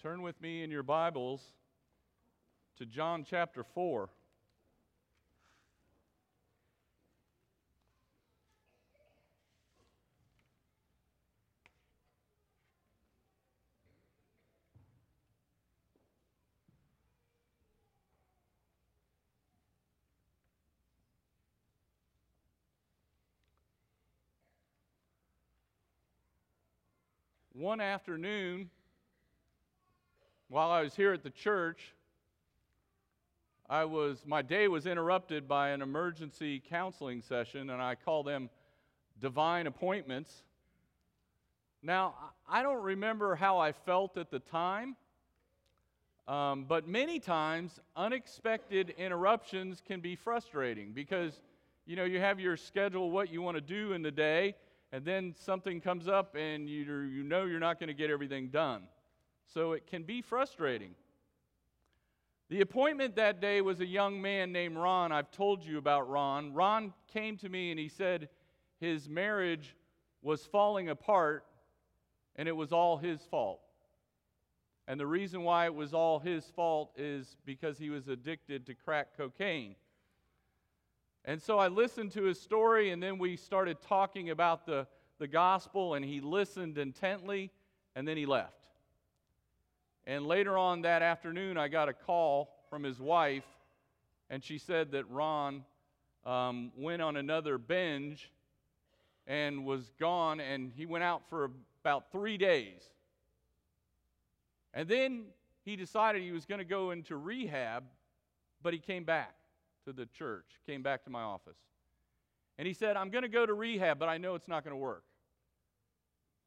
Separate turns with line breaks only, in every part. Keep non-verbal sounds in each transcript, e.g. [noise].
Turn with me in your Bibles to John chapter 4. One afternoon, while I was here at the church, I was my day was interrupted by an emergency counseling session, and I call them divine appointments. Now, I don't remember how I felt at the time, um, but many times unexpected interruptions can be frustrating because you know you have your schedule, what you want to do in the day, and then something comes up, and you you know you're not going to get everything done so it can be frustrating. The appointment that day was a young man named Ron. I've told you about Ron. Ron came to me and he said his marriage was falling apart and it was all his fault. And the reason why it was all his fault is because he was addicted to crack cocaine. And so I listened to his story, and then we started talking about the, the gospel, and he listened intently, and then he left. And later on that afternoon, I got a call from his wife, and she said that Ron um, went on another binge and was gone, and he went out for about three days. And then he decided he was going to go into rehab, but he came back to the church, came back to my office. And he said, I'm going to go to rehab, but I know it's not going to work.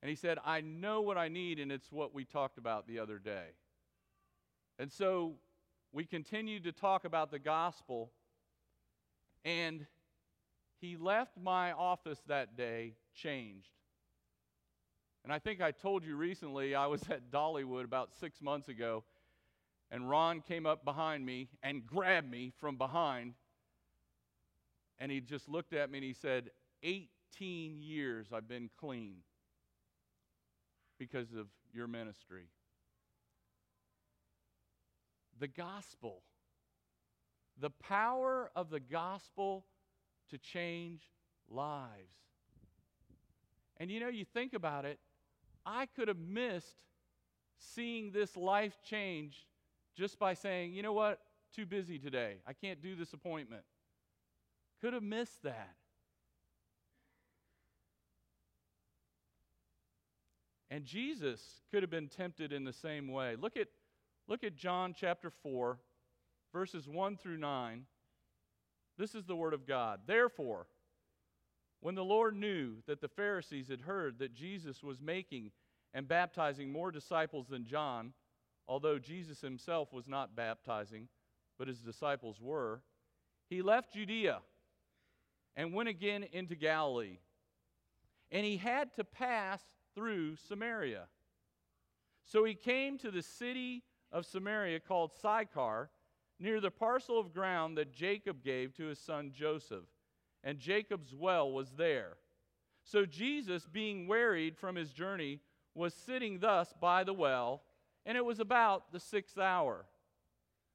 And he said, I know what I need, and it's what we talked about the other day. And so we continued to talk about the gospel, and he left my office that day changed. And I think I told you recently, I was at Dollywood about six months ago, and Ron came up behind me and grabbed me from behind. And he just looked at me and he said, 18 years I've been clean because of your ministry. The gospel, the power of the gospel to change lives. And you know, you think about it, I could have missed seeing this life change just by saying, you know what, too busy today. I can't do this appointment. Could have missed that. And Jesus could have been tempted in the same way. Look at, look at John chapter 4, verses 1 through 9. This is the Word of God. Therefore, when the Lord knew that the Pharisees had heard that Jesus was making and baptizing more disciples than John, although Jesus himself was not baptizing, but his disciples were, he left Judea and went again into Galilee. And he had to pass through Samaria. So he came to the city of Samaria called Sychar, near the parcel of ground that Jacob gave to his son Joseph. And Jacob's well was there. So Jesus, being wearied from his journey, was sitting thus by the well, and it was about the sixth hour.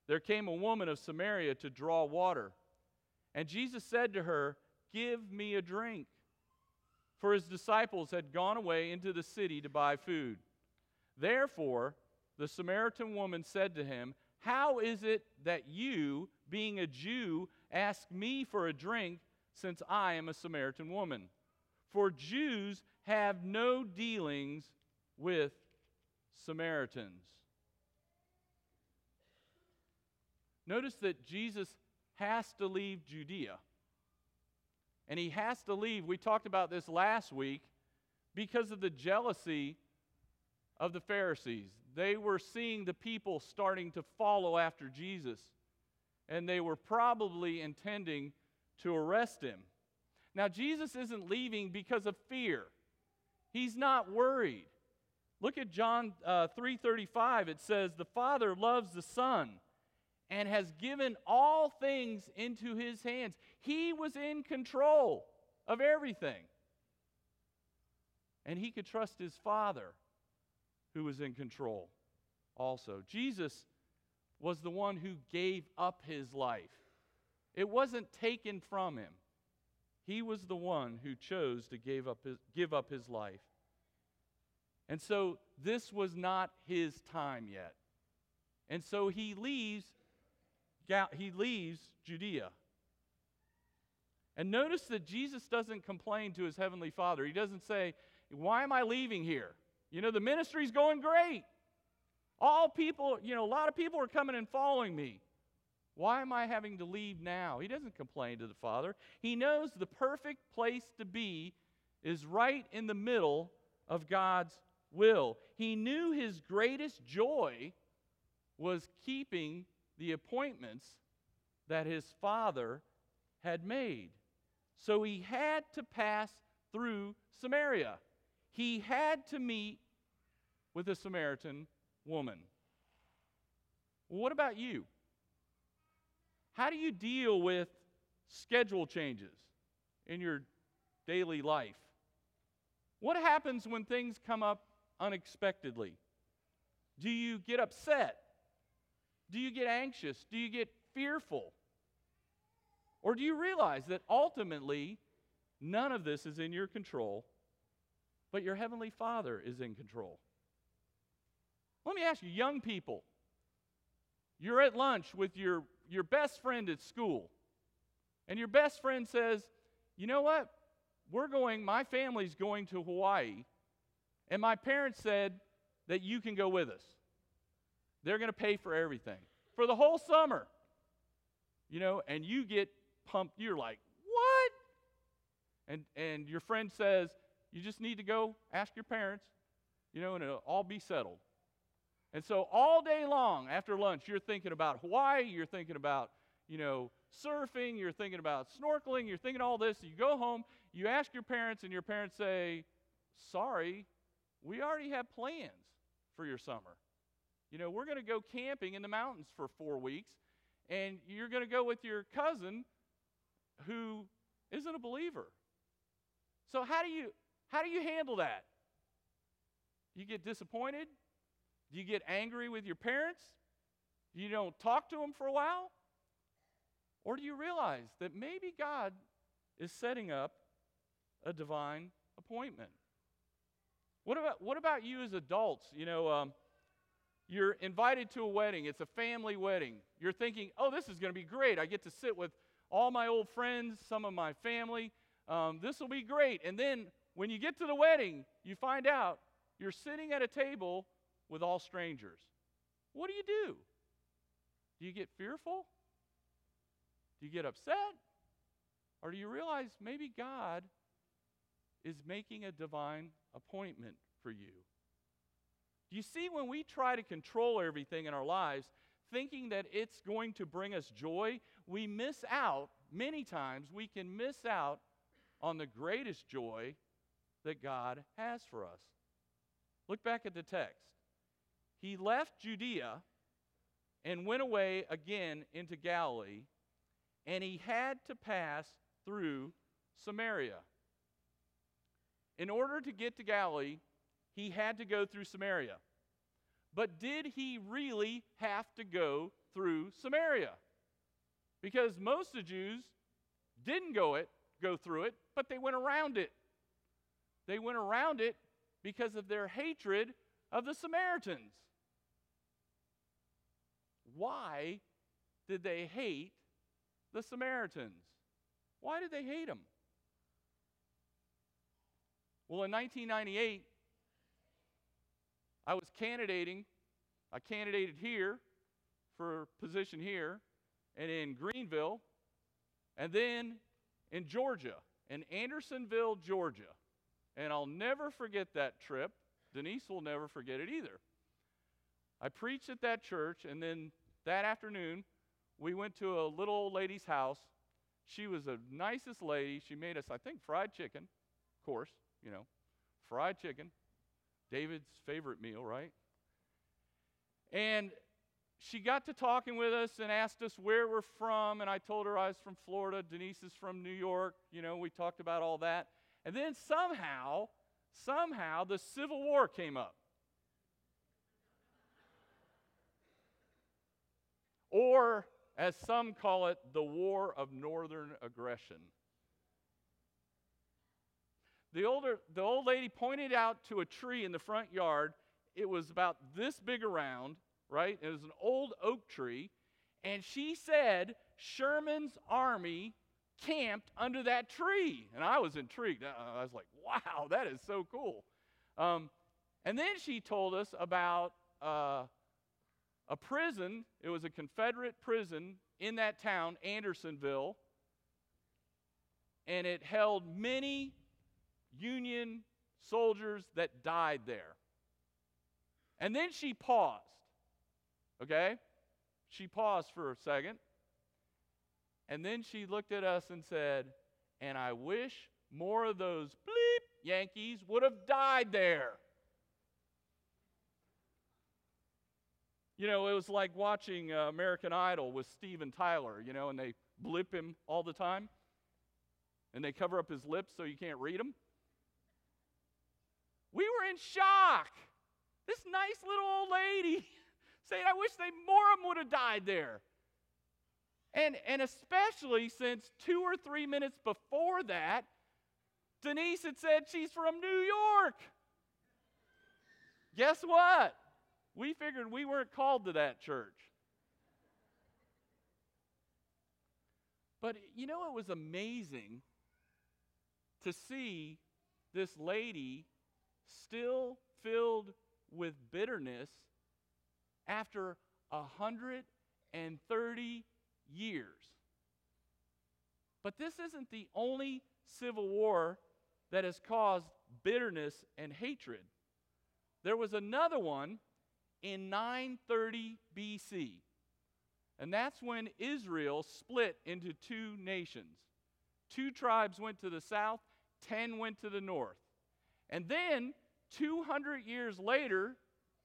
There came a woman of Samaria to draw water. And Jesus said to her, Give me a drink for his disciples had gone away into the city to buy food. Therefore, the Samaritan woman said to him, How is it that you, being a Jew, ask me for a drink, since I am a Samaritan woman? For Jews have no dealings with Samaritans. Notice that Jesus has to leave Judea. And he has to leave. We talked about this last week because of the jealousy of the Pharisees. They were seeing the people starting to follow after Jesus, and they were probably intending to arrest him. Now, Jesus isn't leaving because of fear. He's not worried. Look at John uh, 3:35. It says, "The Father loves the Son and has given all things into his hands. He was in control of everything. And he could trust his father, who was in control. also. Jesus was the one who gave up his life, it wasn't taken from him. He was the one who chose to give up his, give up his life. And so this was not his time yet. And so he leaves he leaves Judea. And notice that Jesus doesn't complain to his heavenly Father. He doesn't say, "Why am I leaving here? You know, the ministry's going great. All people, you know, a lot of people are coming and following me. Why am I having to leave now? He doesn't complain to the Father. He knows the perfect place to be is right in the middle of God's will. He knew his greatest joy was keeping the appointments that his Father had made. So he had to pass through Samaria. He had to meet with a Samaritan woman. What about you? How do you deal with schedule changes in your daily life? What happens when things come up unexpectedly? Do you get upset? Do you get anxious? Do you get fearful? Or do you realize that ultimately none of this is in your control, but your Heavenly Father is in control? Let me ask you, young people, you're at lunch with your, your best friend at school, and your best friend says, You know what? We're going, my family's going to Hawaii, and my parents said that you can go with us. They're going to pay for everything for the whole summer. You know, and you get pumped. You're like, What? And, and your friend says, You just need to go ask your parents, you know, and it'll all be settled. And so all day long after lunch, you're thinking about Hawaii, you're thinking about, you know, surfing, you're thinking about snorkeling, you're thinking all this. You go home, you ask your parents, and your parents say, Sorry, we already have plans for your summer. You know, we're going to go camping in the mountains for four weeks, and you're going to go with your cousin who isn't a believer. So how do you how do you handle that? You get disappointed? Do you get angry with your parents? You don't talk to them for a while? Or do you realize that maybe God is setting up a divine appointment? What about, what about you as adults? You know, um, you're invited to a wedding, it's a family wedding. You're thinking, oh, this is going to be great. I get to sit with all my old friends, some of my family. Um, this will be great. And then when you get to the wedding, you find out you're sitting at a table with all strangers. What do you do? Do you get fearful? Do you get upset? Or do you realize maybe God is making a divine appointment for you? Do you see when we try to control everything in our lives, thinking that it's going to bring us joy, we miss out, many times, we can miss out on the greatest joy that God has for us. Look back at the text he left Judea and went away again into Galilee, and he had to pass through Samaria. In order to get to Galilee, he had to go through Samaria. But did he really have to go through Samaria? Because most of the Jews didn't go it, go through it, but they went around it. They went around it because of their hatred of the Samaritans. Why did they hate the Samaritans? Why did they hate them? Well, in 1998, I was candidating. I candidated here for position here and in Greenville, and then in Georgia, in Andersonville, Georgia. And I'll never forget that trip. Denise will never forget it either. I preached at that church, and then that afternoon, we went to a little old lady's house. She was the nicest lady. She made us, I think, fried chicken, of course, you know, fried chicken, David's favorite meal, right? And she got to talking with us and asked us where we're from. And I told her I was from Florida. Denise is from New York. You know, we talked about all that. And then somehow, somehow, the Civil War came up. or as some call it, the war of northern aggression. The, older, the old lady pointed out to a tree in the front yard. It was about this big around, right? It was an old oak tree. And she said, Sherman's army camped under that tree. And I was intrigued. I was like, wow, that is so cool. Um, and then she told us about uh, a prison. It was a Confederate prison in that town, Andersonville. And it held many Union soldiers that died there. And then she paused. Okay? She paused for a second. And then she looked at us and said, And I wish more of those bleep Yankees would have died there. You know, it was like watching uh, American Idol with Steven Tyler, you know, and they blip him all the time. And they cover up his lips so you can't read them. We were in shock. This nice little old lady [laughs] saying, I wish they more of them would have died there. And, and especially since two or three minutes before that, Denise had said she's from New York. Guess what? We figured we weren't called to that church. But you know, it was amazing to see this lady still filled with bitterness after 130 years. But this isn't the only civil war that has caused bitterness and hatred. There was another one in 930 BC. And that's when Israel split into two nations. Two tribes went to the south, 10 went to the north. And then 200 years later,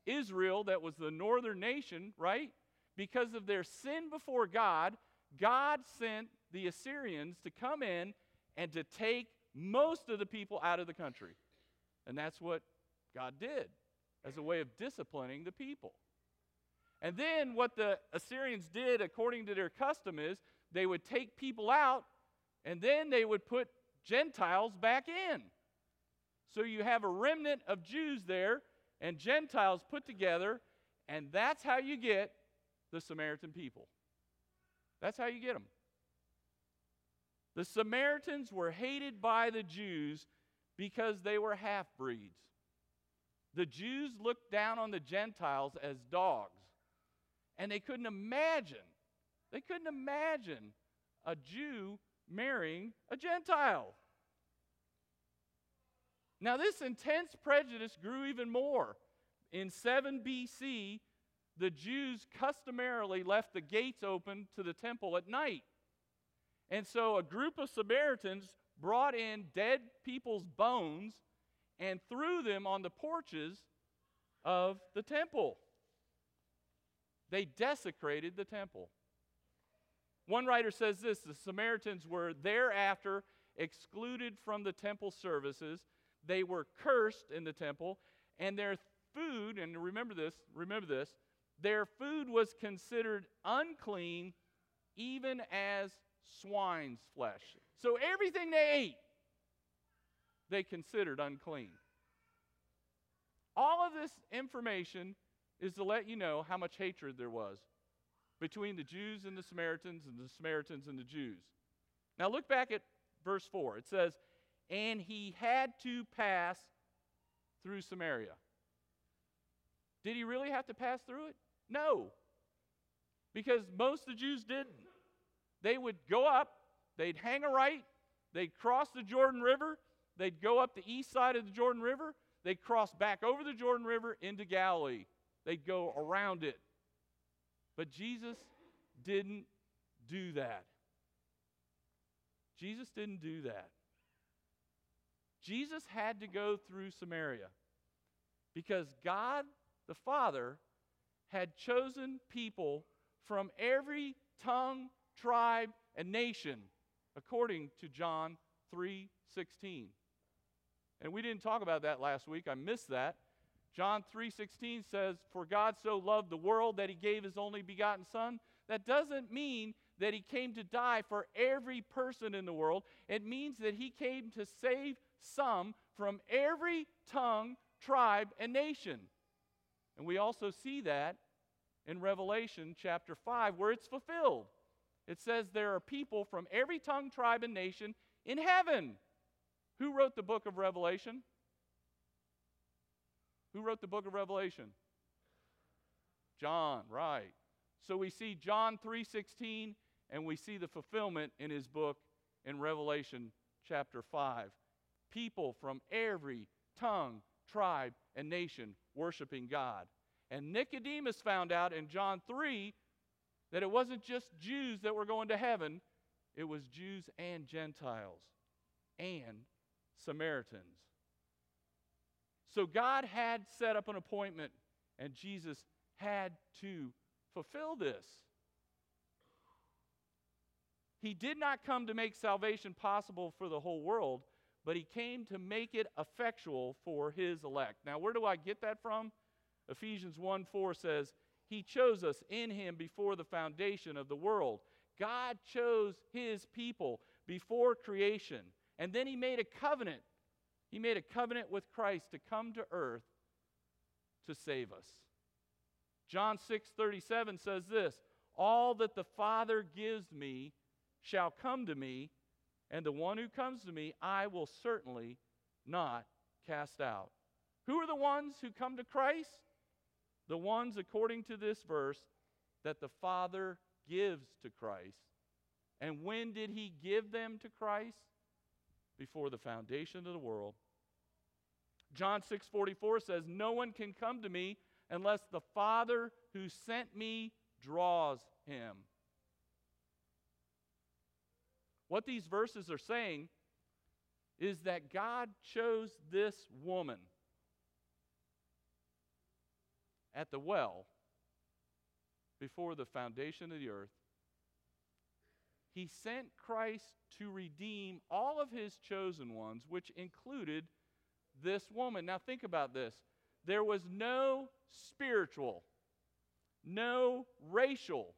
Israel, that was the northern nation, right? Because of their sin before God, God sent the Assyrians to come in and to take most of the people out of the country. And that's what God did as a way of disciplining the people. And then what the Assyrians did, according to their custom, is they would take people out and then they would put Gentiles back in. So you have a remnant of Jews there and Gentiles put together, and that's how you get the Samaritan people. That's how you get them. The Samaritans were hated by the Jews because they were half breeds. The Jews looked down on the Gentiles as dogs, and they couldn't imagine, they couldn't imagine a Jew marrying a Gentile. Now, this intense prejudice grew even more. In 7 BC, the Jews customarily left the gates open to the temple at night. And so a group of Samaritans brought in dead people's bones and threw them on the porches of the temple. They desecrated the temple. One writer says this the Samaritans were thereafter excluded from the temple services they were cursed in the temple, and their food, and remember this, remember this, their food was considered unclean even as swine's flesh. So everything they ate, they considered unclean. All of this information is to let you know how much hatred there was between the Jews and the Samaritans and the Samaritans and the Jews. Now look back at verse 4. It says, and he had to pass through Samaria. Did he really have to pass through it? No. Because most of the Jews didn't. They would go up, they'd hang a right, they'd cross the Jordan River, they'd go up the east side of the Jordan River, they'd cross back over the Jordan River into Galilee. They'd go around it. But Jesus didn't do that. Jesus didn't do that. Jesus had to go through Samaria because God the Father had chosen people from every tongue, tribe, and nation according to John 3:16. And we didn't talk about that last week. I missed that. John 3:16 says, "For God so loved the world that he gave his only begotten son, that doesn't mean that he came to die for every person in the world. It means that he came to save some from every tongue, tribe, and nation. And we also see that in Revelation chapter 5, where it's fulfilled. It says there are people from every tongue, tribe, and nation in heaven. Who wrote the book of Revelation? Who wrote the book of Revelation? John, right. So we see John 3:16 and we see the fulfillment in his book in Revelation chapter 5. People from every tongue, tribe, and nation worshiping God. And Nicodemus found out in John 3 that it wasn't just Jews that were going to heaven, it was Jews and Gentiles and Samaritans. So God had set up an appointment, and Jesus had to fulfill this. He did not come to make salvation possible for the whole world, but he came to make it effectual for his elect. Now, where do I get that from? Ephesians 1 4 says, He chose us in Him before the foundation of the world. God chose His people before creation. And then He made a covenant. He made a covenant with Christ to come to earth to save us. John 6 37 says this All that the Father gives me shall come to me, and the one who comes to me I will certainly not cast out. Who are the ones who come to Christ? the ones, according to this verse, that the Father gives to Christ. And when did he give them to Christ? Before the foundation of the world. John 6:44 says, "No one can come to me unless the Father who sent me draws him." What these verses are saying is that God chose this woman at the well before the foundation of the earth. He sent Christ to redeem all of his chosen ones, which included this woman. Now, think about this. There was no spiritual, no racial,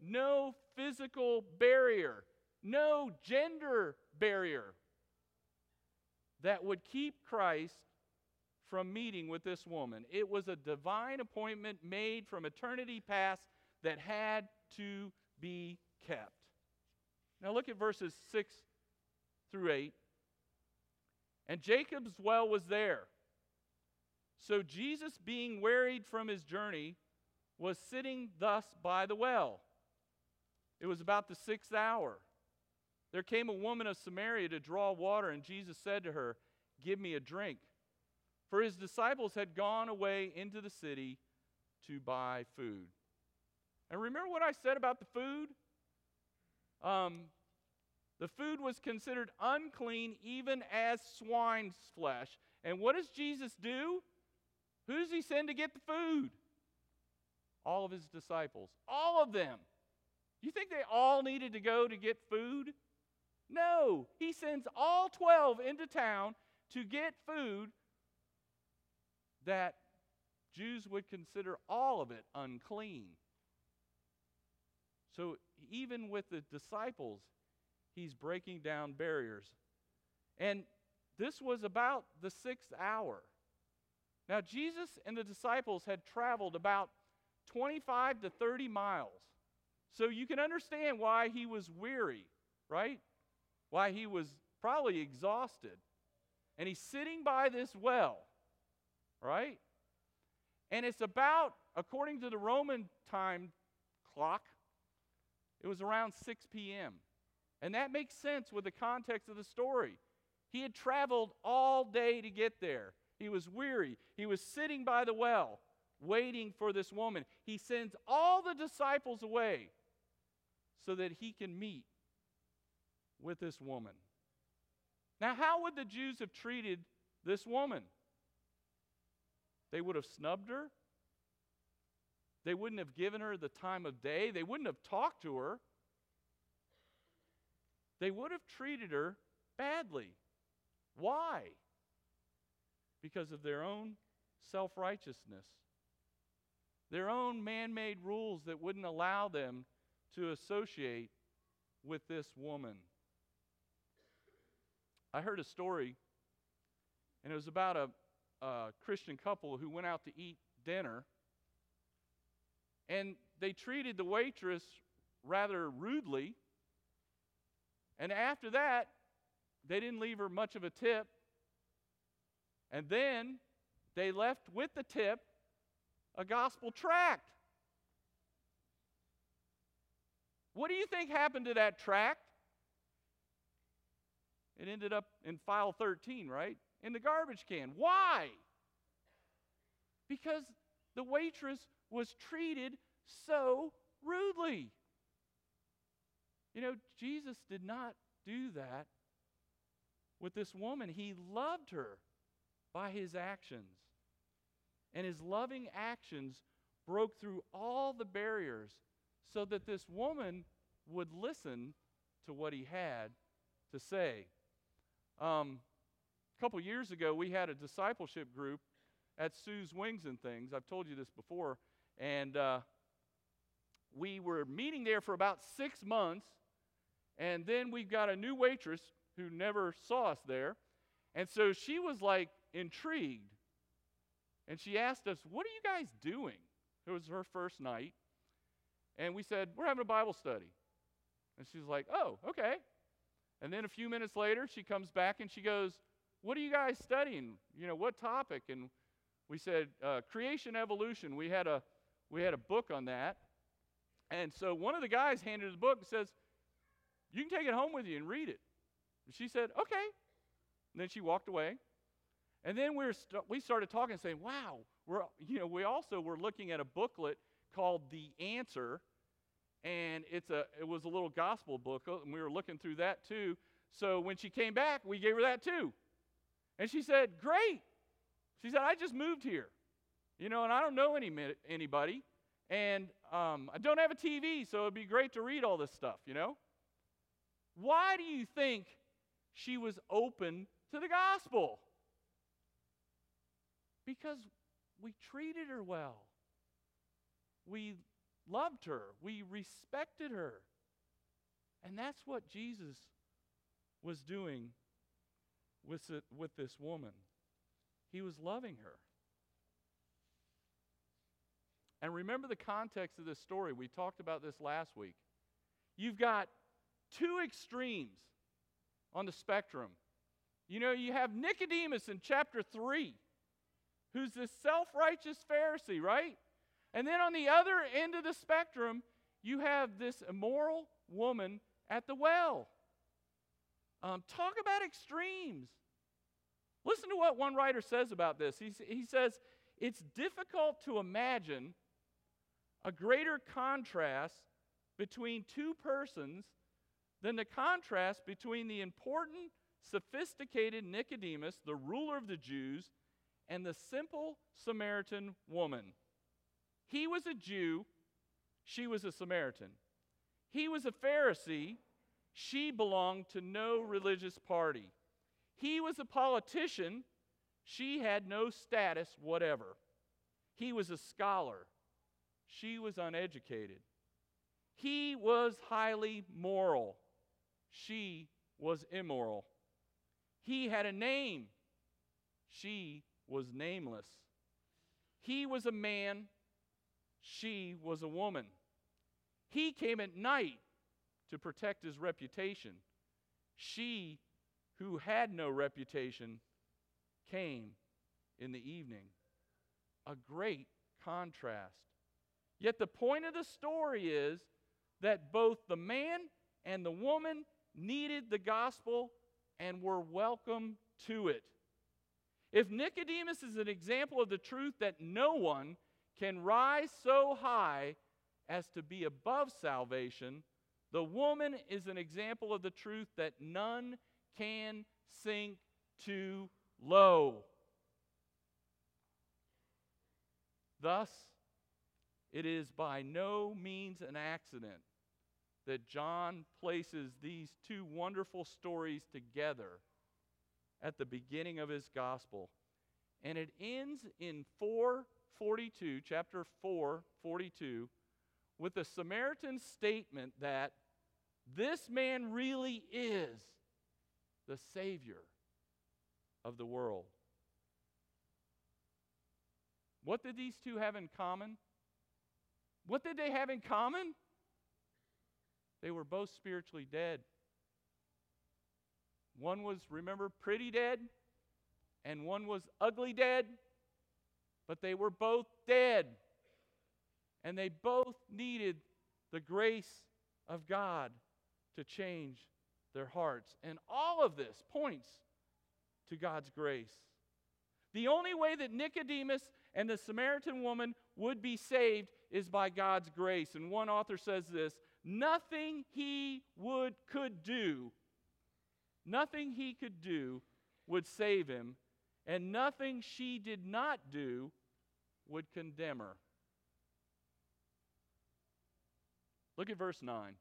no physical barrier, no gender barrier that would keep Christ from meeting with this woman. It was a divine appointment made from eternity past that had to be kept. Now look at verses 6 through 8. And Jacob's well was there. So Jesus, being wearied from his journey, was sitting thus by the well. It was about the sixth hour. There came a woman of Samaria to draw water, and Jesus said to her, Give me a drink for his disciples had gone away into the city to buy food. And remember what I said about the food? Um, the food was considered unclean even as swine's flesh. And what does Jesus do? Who does he send to get the food? All of his disciples. All of them. You think they all needed to go to get food? No. He sends all 12 into town to get food that Jews would consider all of it unclean. So even with the disciples, he's breaking down barriers. And this was about the sixth hour. Now, Jesus and the disciples had traveled about 25 to 30 miles. So you can understand why he was weary, right? Why he was probably exhausted. And he's sitting by this well right? And it's about, according to the Roman time clock, it was around 6 p.m. And that makes sense with the context of the story. He had traveled all day to get there. He was weary. He was sitting by the well, waiting for this woman. He sends all the disciples away so that he can meet with this woman. Now, how would the Jews have treated this woman? They would have snubbed her. They wouldn't have given her the time of day. They wouldn't have talked to her. They would have treated her badly. Why? Because of their own self righteousness. their own man made rules that wouldn't allow them to associate with this woman. I heard a story, and it was about a, a Christian couple who went out to eat dinner, and they treated the waitress rather rudely. And after that, they didn't leave her much of a tip. And then they left with the tip a gospel tract. What do you think happened to that tract? It ended up in file 13, right? In the garbage can. Why? Because the waitress was treated so rudely. You know, Jesus did not do that with this woman. He loved her by his actions. And his loving actions broke through all the barriers so that this woman would listen to what he had to say. Um, a couple years ago, we had a discipleship group at Sue's Wings and Things. I've told you this before. And uh, we were meeting there for about six months. And then we've got a new waitress who never saw us there. And so she was like intrigued. And she asked us, What are you guys doing? It was her first night. And we said, We're having a Bible study. And she's like, Oh, okay. And then a few minutes later, she comes back and she goes, What are you guys studying? You know, what topic? And we said, uh, Creation evolution. We had, a, we had a book on that. And so one of the guys handed a book and says, You can take it home with you and read it. And she said, Okay. And then she walked away. And then we, st- we started talking and saying, Wow, we're, you know, we also were looking at a booklet called The Answer and it's a it was a little gospel book uh, and we were looking through that too. So when she came back we gave her that too. And she said great. She said i just moved here you know and i don't know any anybody. And um, i don't have a tv so it'd be great to read all this stuff you know? Why do you think she was open to the gospel? Because we treated her well. We loved her, we respected her. And that's what Jesus was doing with, with this woman. He was loving her. And remember the context of this story. We talked about this last week. You've got two extremes on the spectrum. You know, you have Nicodemus in chapter 3, who's this self righteous Pharisee, right? And then on the other end of the spectrum, you have this immoral woman at the well. Um, talk about extremes. Listen to what one writer says about this. He, he says, It's difficult to imagine a greater contrast between two persons than the contrast between the important, sophisticated Nicodemus, the ruler of the Jews, and the simple Samaritan woman. He was a Jew, she was a Samaritan. He was a Pharisee, she belonged to no religious party. He was a politician, she had no status whatever. He was a scholar, she was uneducated. He was highly moral, she was immoral. He had a name, she was nameless. He was a man, she was a woman. He came at night to protect his reputation. She, who had no reputation, came in the evening. A great contrast. Yet the point of the story is that both the man and the woman needed the gospel and were welcome to it. If Nicodemus is an example of the truth that no one can rise so high as to be above salvation, the woman is an example of the truth that none can sink too low. Thus, it is by no means an accident that John places these two wonderful stories together at the beginning of his gospel. And it ends in four 42, chapter 4, 42, with the Samaritan statement that this man really is the Savior of the world. What did these two have in common? What did they have in common? They were both spiritually dead. One was, remember, pretty dead, and one was ugly dead, but they were both dead. And they both needed the grace of God to change their hearts. And all of this points to God's grace. The only way that Nicodemus and the Samaritan woman would be saved is by God's grace. And one author says this nothing he would could do, nothing he could do would save him, and nothing she did not do would condemn her. Look at verse 9.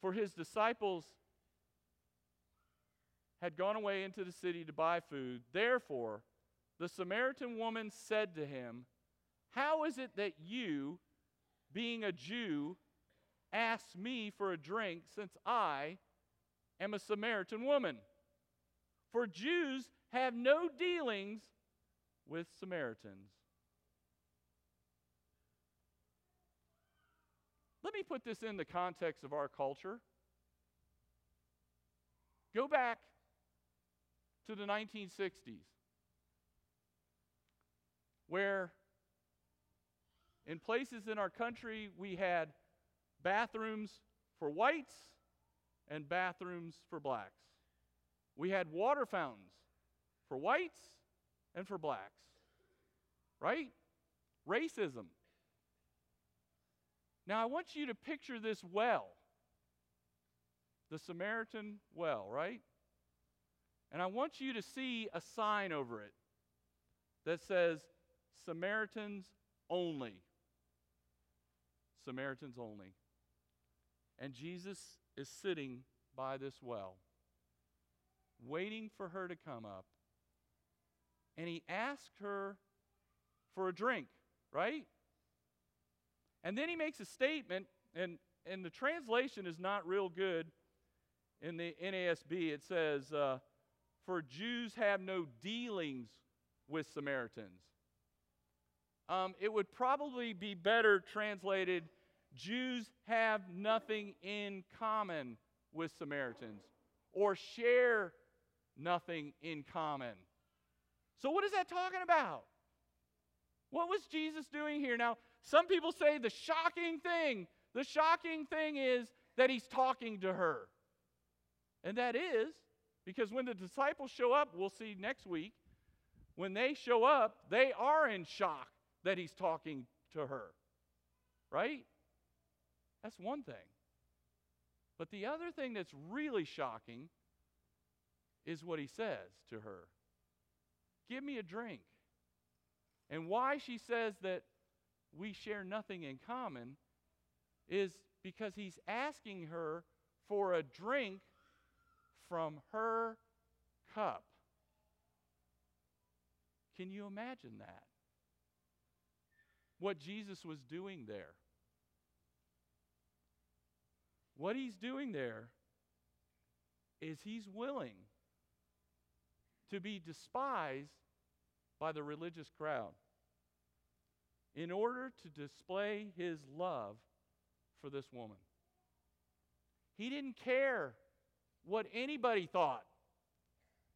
For his disciples had gone away into the city to buy food. Therefore, the Samaritan woman said to him, How is it that you, being a Jew, ask me for a drink since I am a Samaritan woman? For Jews have no dealings with Samaritans. Let me put this in the context of our culture. Go back to the 1960s, where in places in our country we had bathrooms for whites and bathrooms for blacks. We had water fountains for whites and for blacks. Right? Racism. Now, I want you to picture this well the Samaritan well, right? And I want you to see a sign over it that says Samaritans only. Samaritans only. And Jesus is sitting by this well, waiting for her to come up. And he asked her for a drink, right? And then he makes a statement, and, and the translation is not real good in the NASB. It says, uh, for Jews have no dealings with Samaritans. Um, it would probably be better translated Jews have nothing in common with Samaritans or share nothing in common. So, what is that talking about? What was Jesus doing here? Now, some people say the shocking thing, the shocking thing is that he's talking to her. And that is because when the disciples show up, we'll see next week, when they show up, they are in shock that he's talking to her. Right? That's one thing. But the other thing that's really shocking is what he says to her Give me a drink. And why she says that we share nothing in common is because he's asking her for a drink from her cup. Can you imagine that? What Jesus was doing there. What he's doing there is he's willing to be despised by the religious crowd in order to display his love for this woman. He didn't care what anybody thought.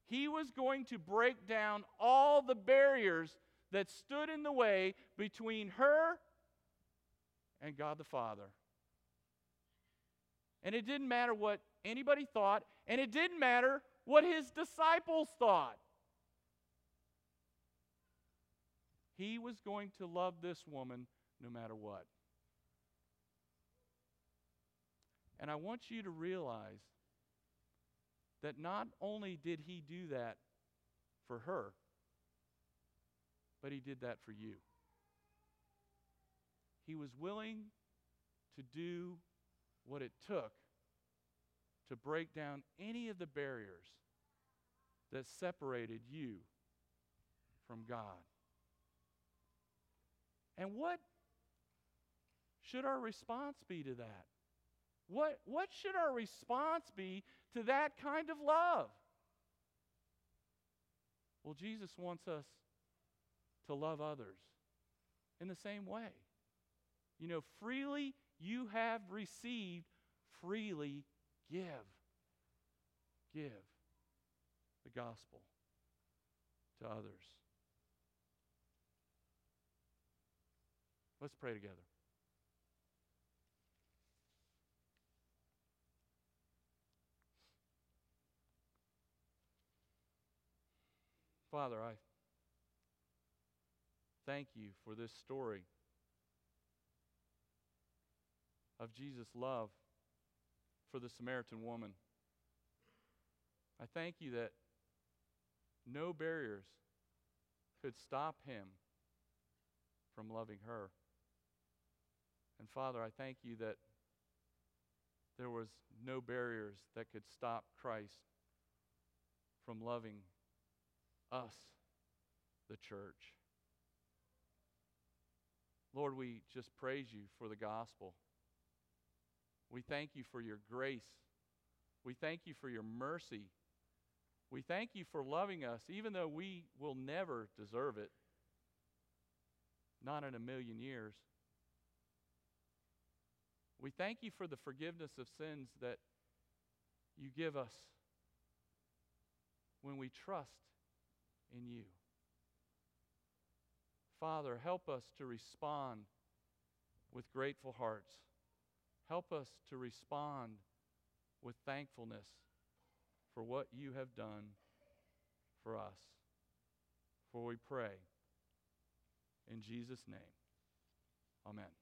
He was going to break down all the barriers that stood in the way between her and God the Father. And it didn't matter what anybody thought, and it didn't matter what his disciples thought. He was going to love this woman no matter what. And I want you to realize that not only did he do that for her, but he did that for you. He was willing to do what it took to break down any of the barriers that separated you from God. And what should our response be to that? What, what should our response be to that kind of love? Well, Jesus wants us to love others in the same way. You know, freely you have received, freely give. Give the gospel to others. Let's pray together. Father, I thank you for this story of Jesus' love for the Samaritan woman. I thank you that no barriers could stop him from loving her. And Father, I thank you that there was no barriers that could stop Christ from loving us, the church. Lord, we just praise you for the gospel. We thank you for your grace. We thank you for your mercy. We thank you for loving us, even though we will never deserve it. Not in a million years. We thank you for the forgiveness of sins that you give us when we trust in you. Father, help us to respond with grateful hearts. Help us to respond with thankfulness for what you have done for us. For we pray in Jesus' name. Amen.